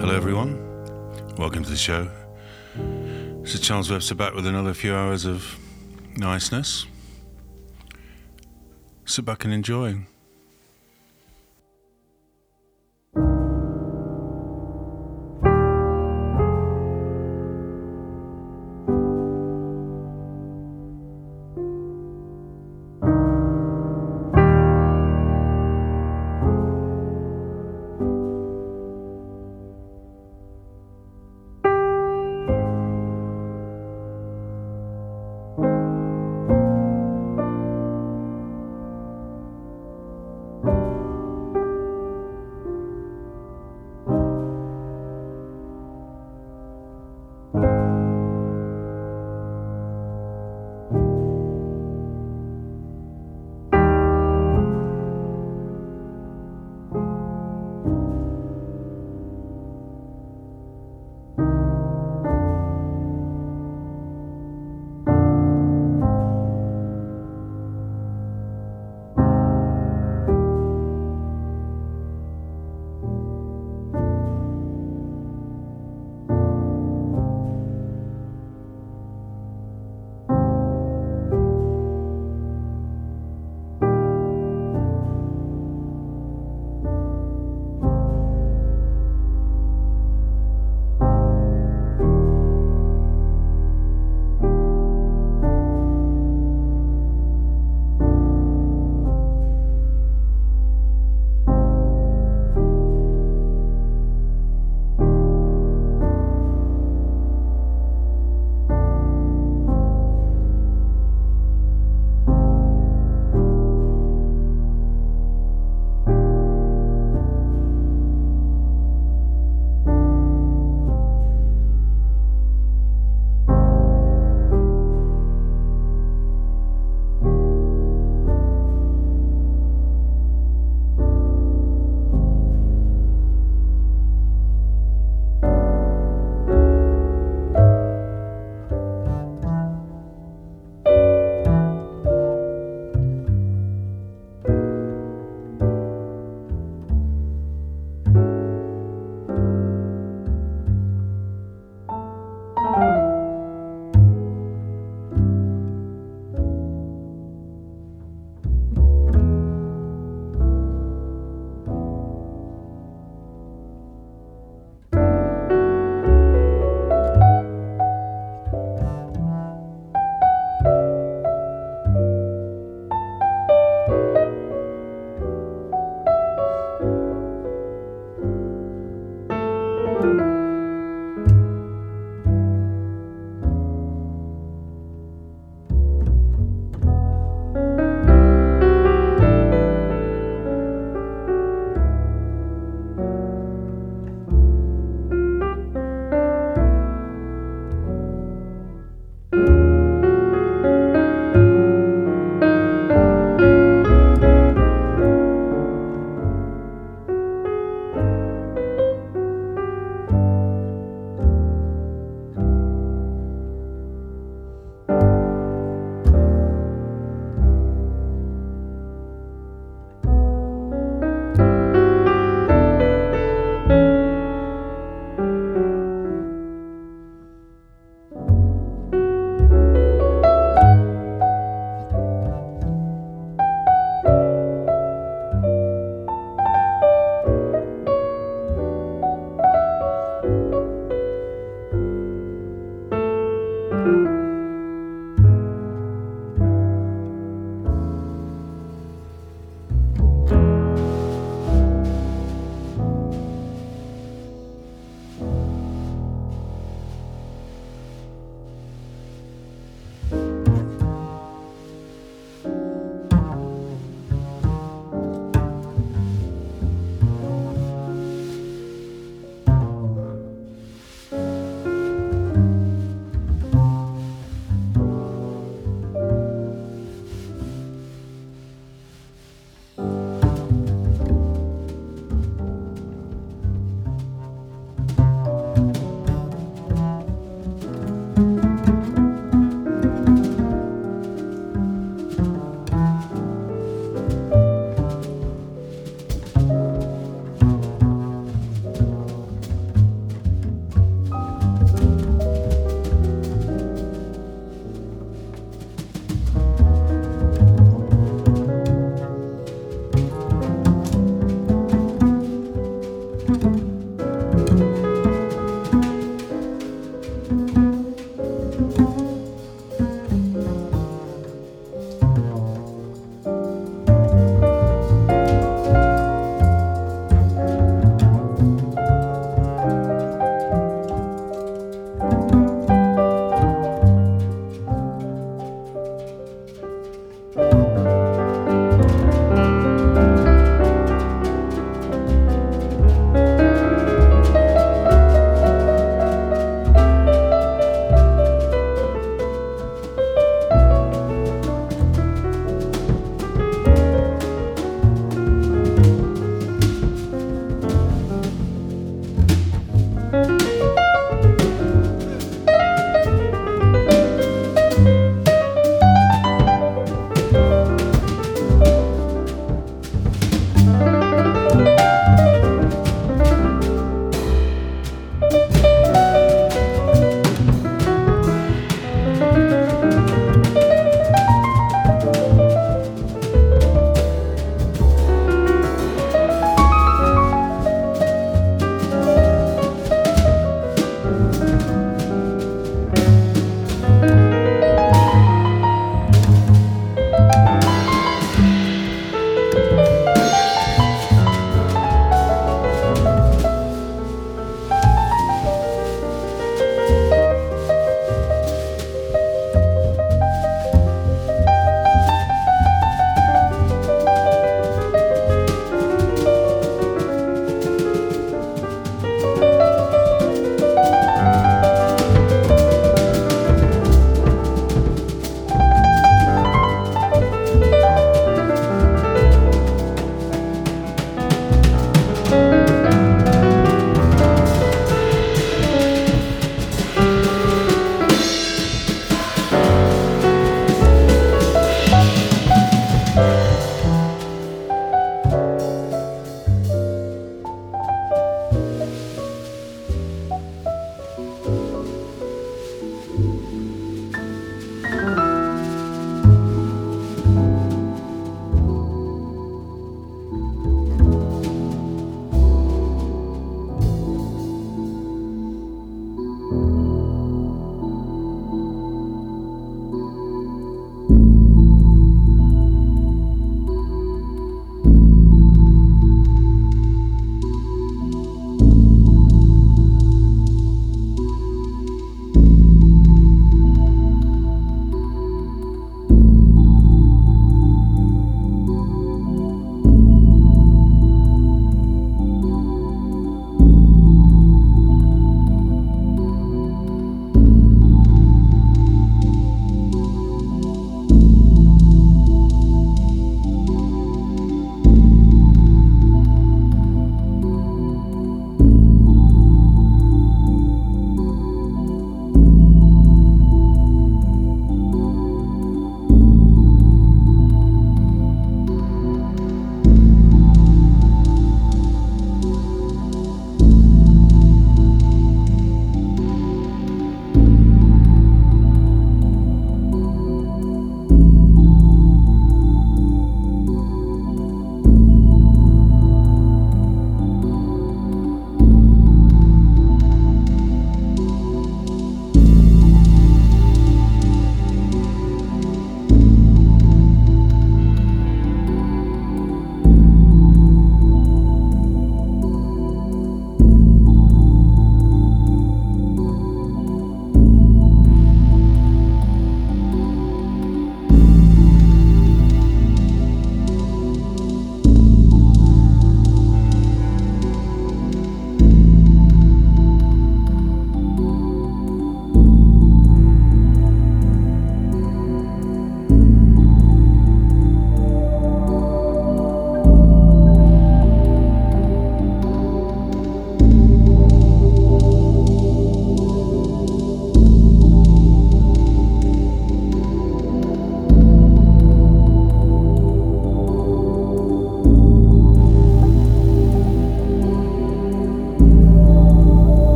Hello, everyone. Welcome to the show. This is Charles Webster back with another few hours of niceness. Sit back and enjoy.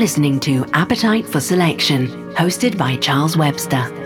You're listening to Appetite for Selection, hosted by Charles Webster.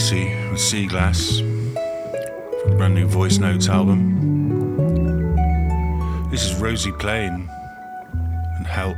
With Sea Glass from the brand new Voice Notes album. This is Rosie Plain and help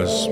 Flowers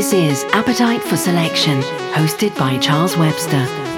This is Appetite for Selection, hosted by Charles Webster.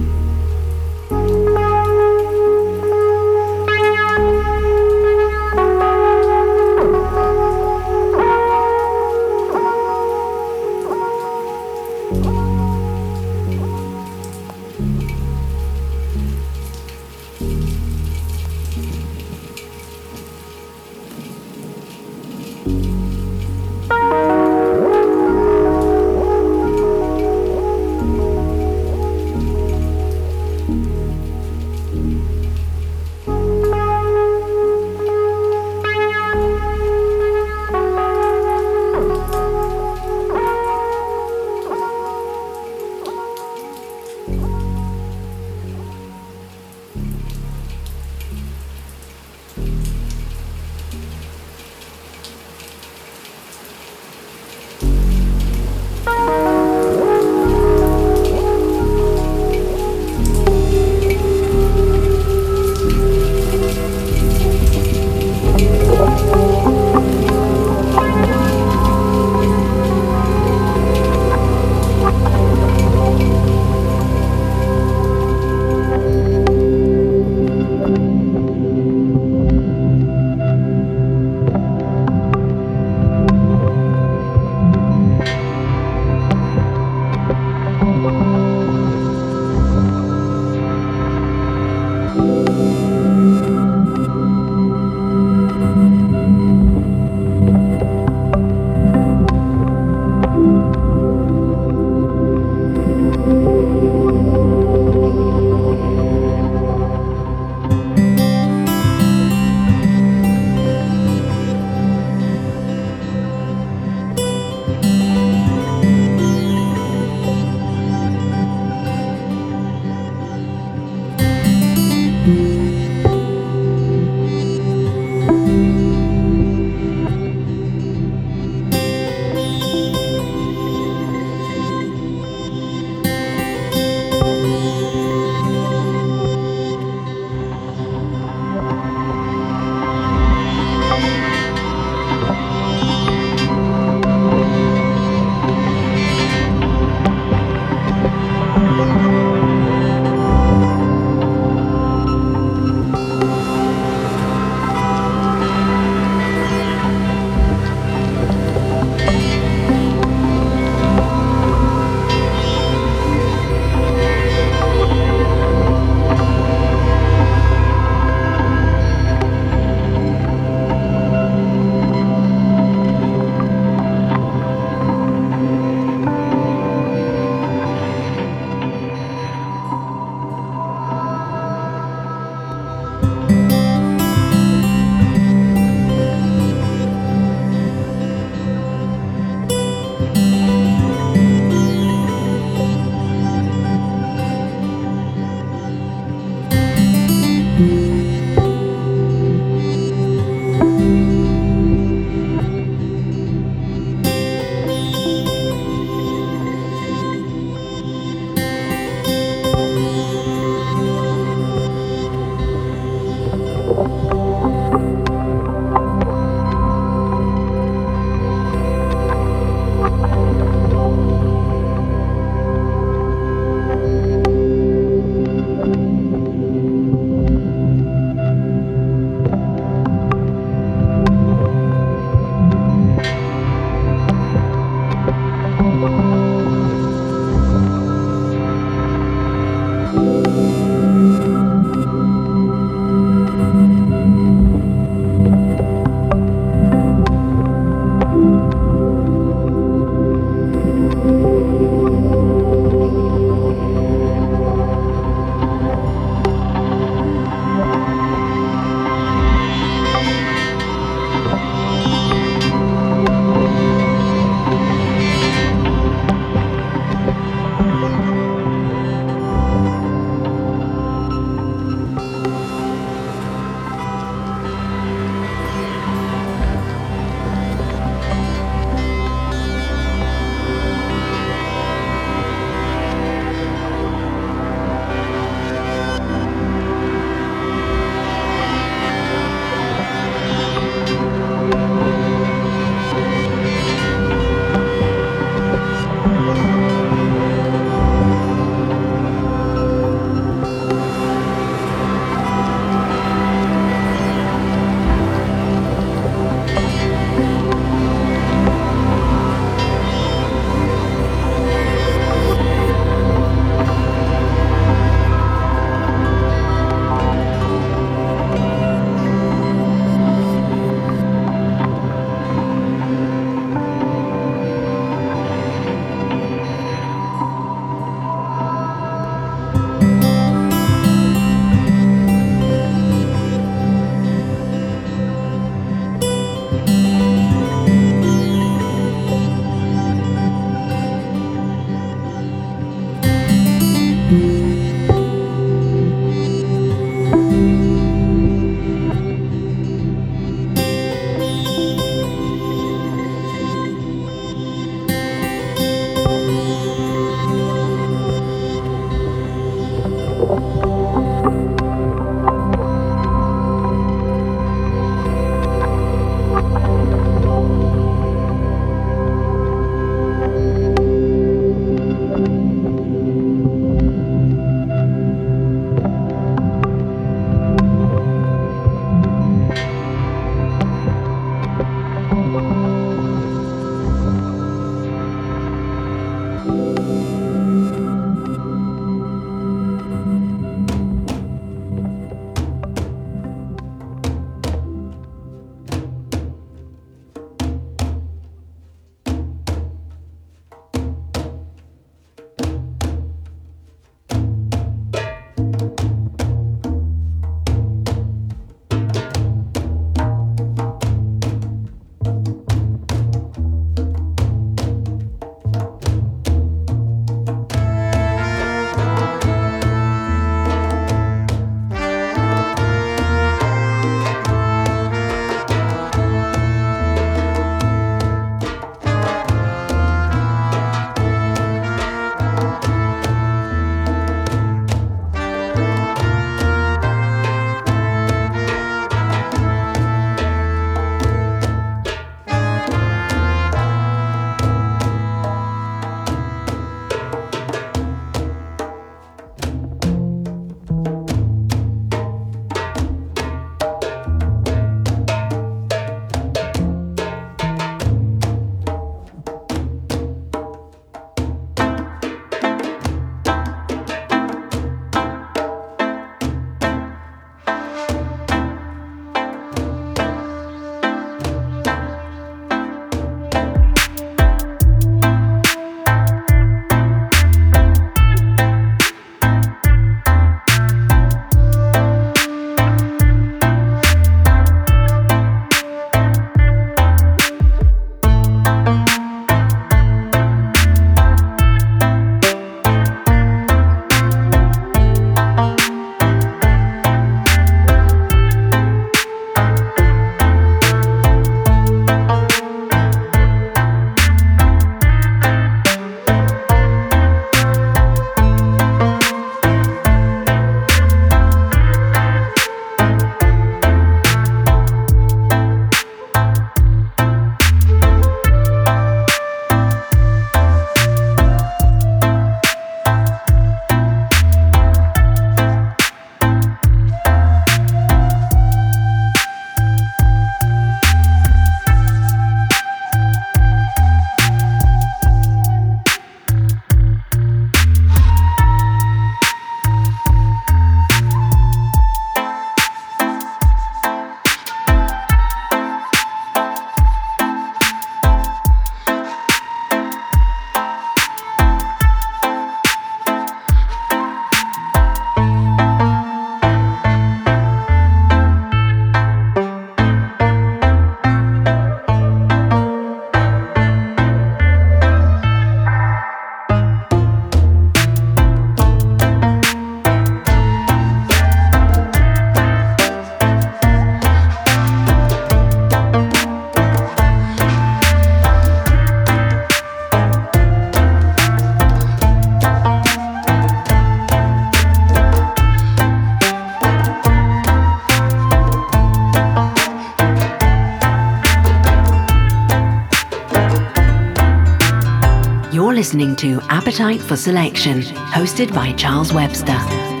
Listening to Appetite for Selection, hosted by Charles Webster.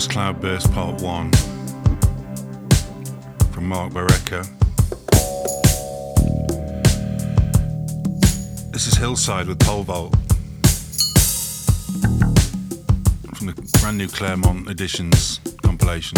Was Cloudburst Part 1 from Marc Barreca. This is Hillside with Pole Vault from the brand new Claremont Editions compilation.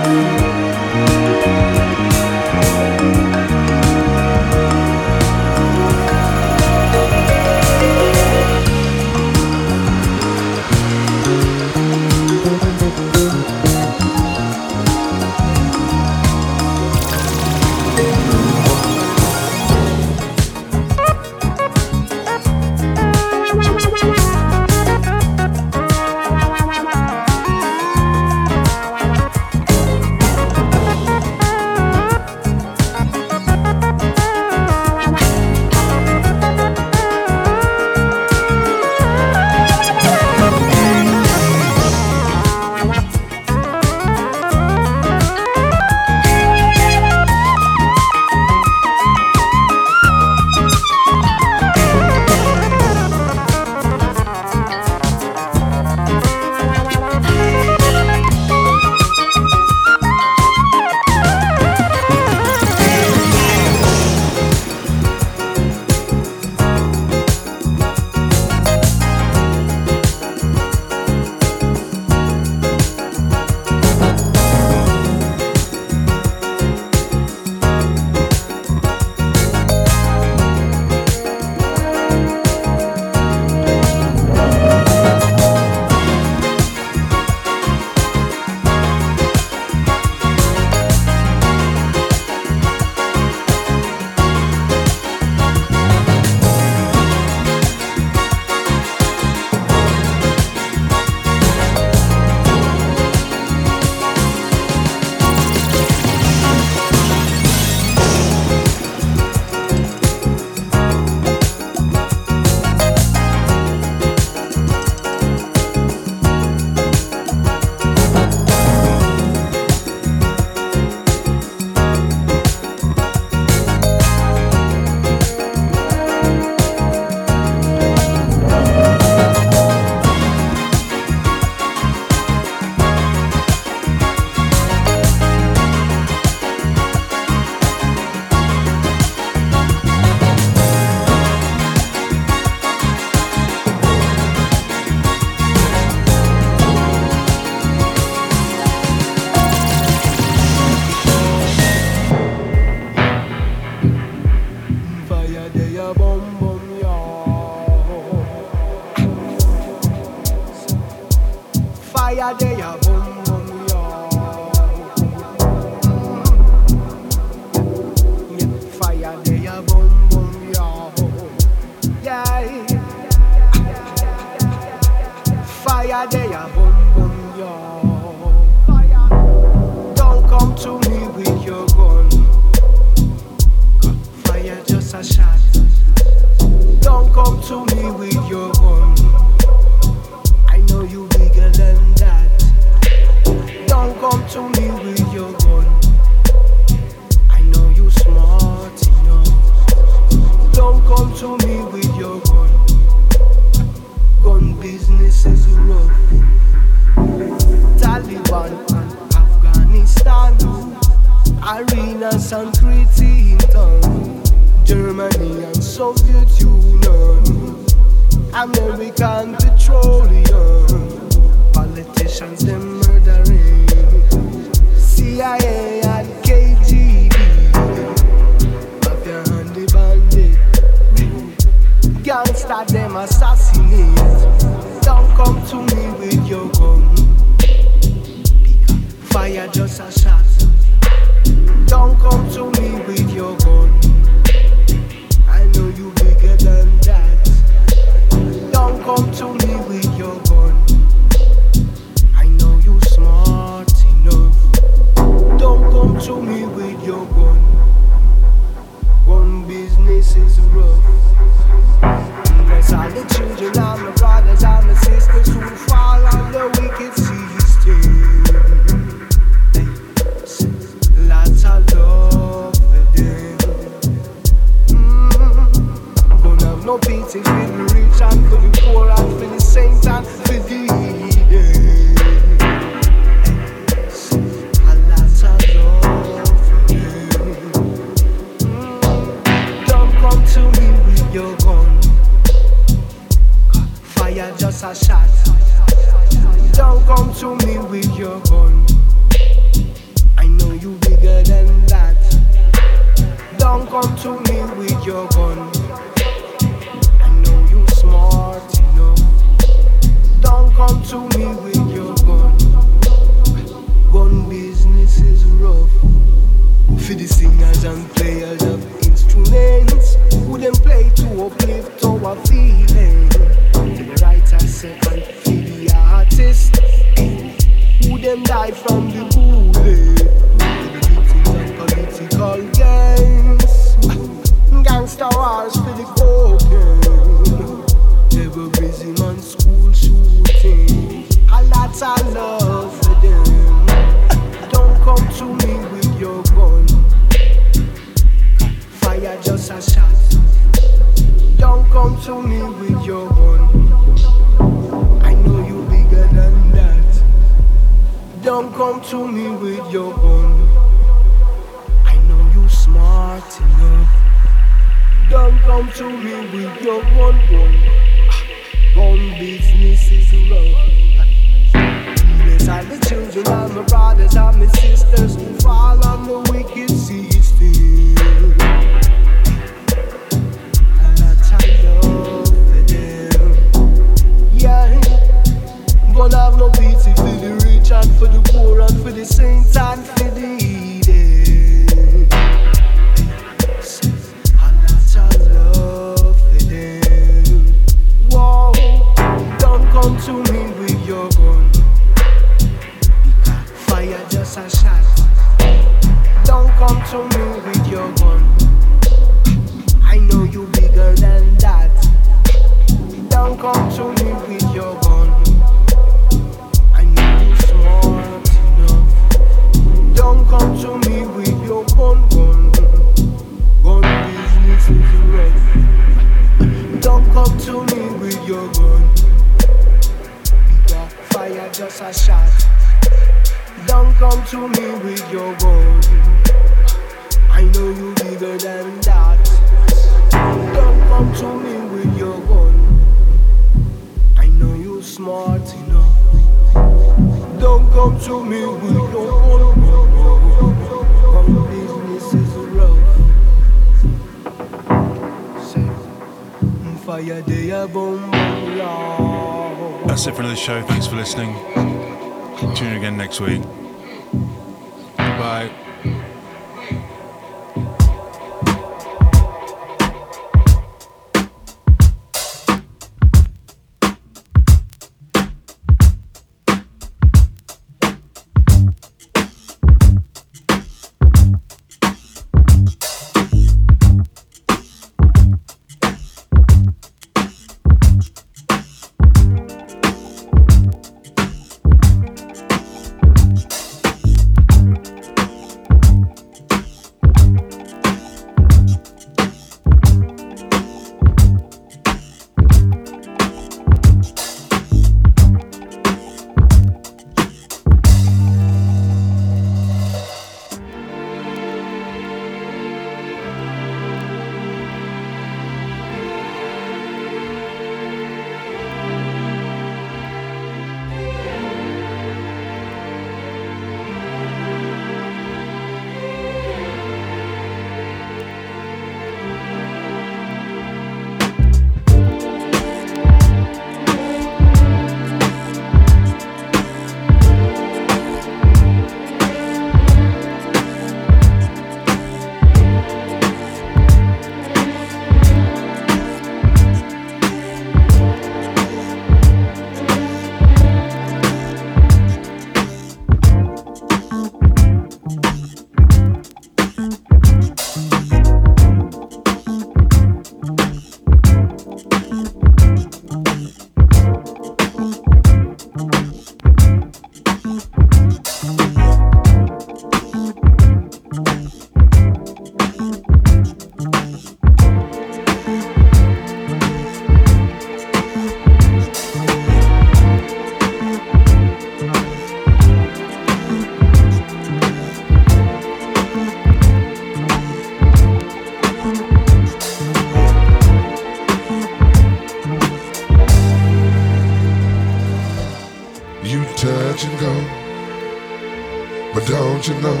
But don't you know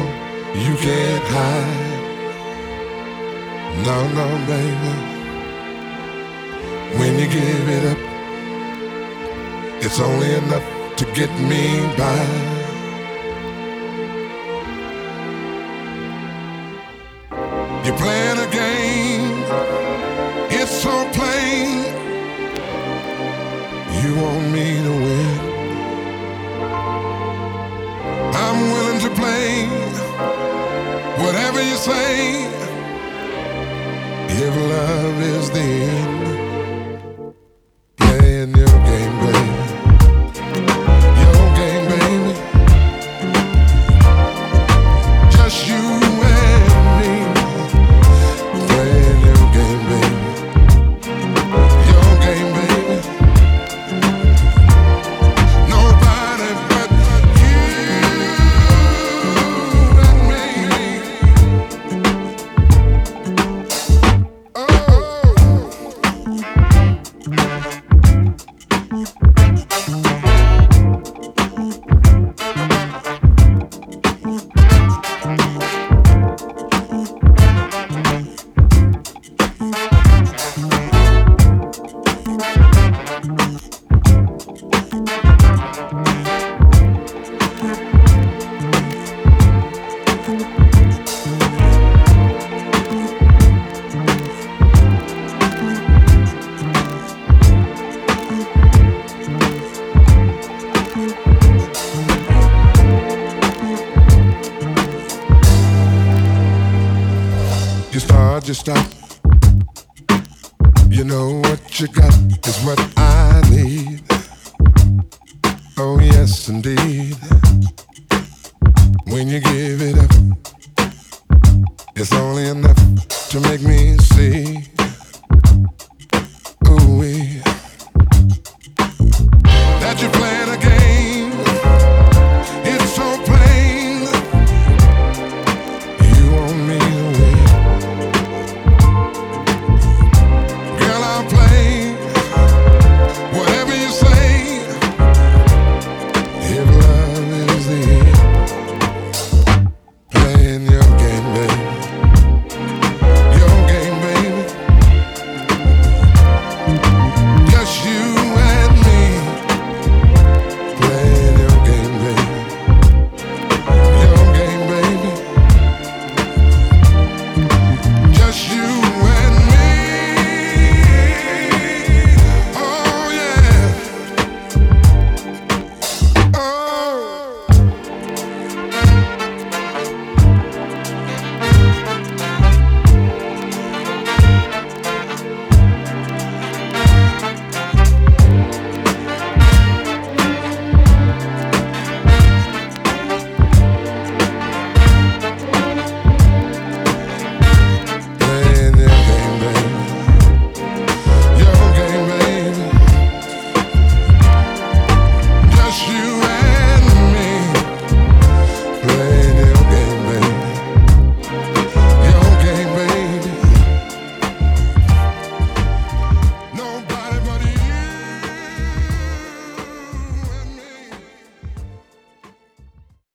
you can't hide? No, no, baby. When you give it up, it's only enough to get me by. You plan. is the end.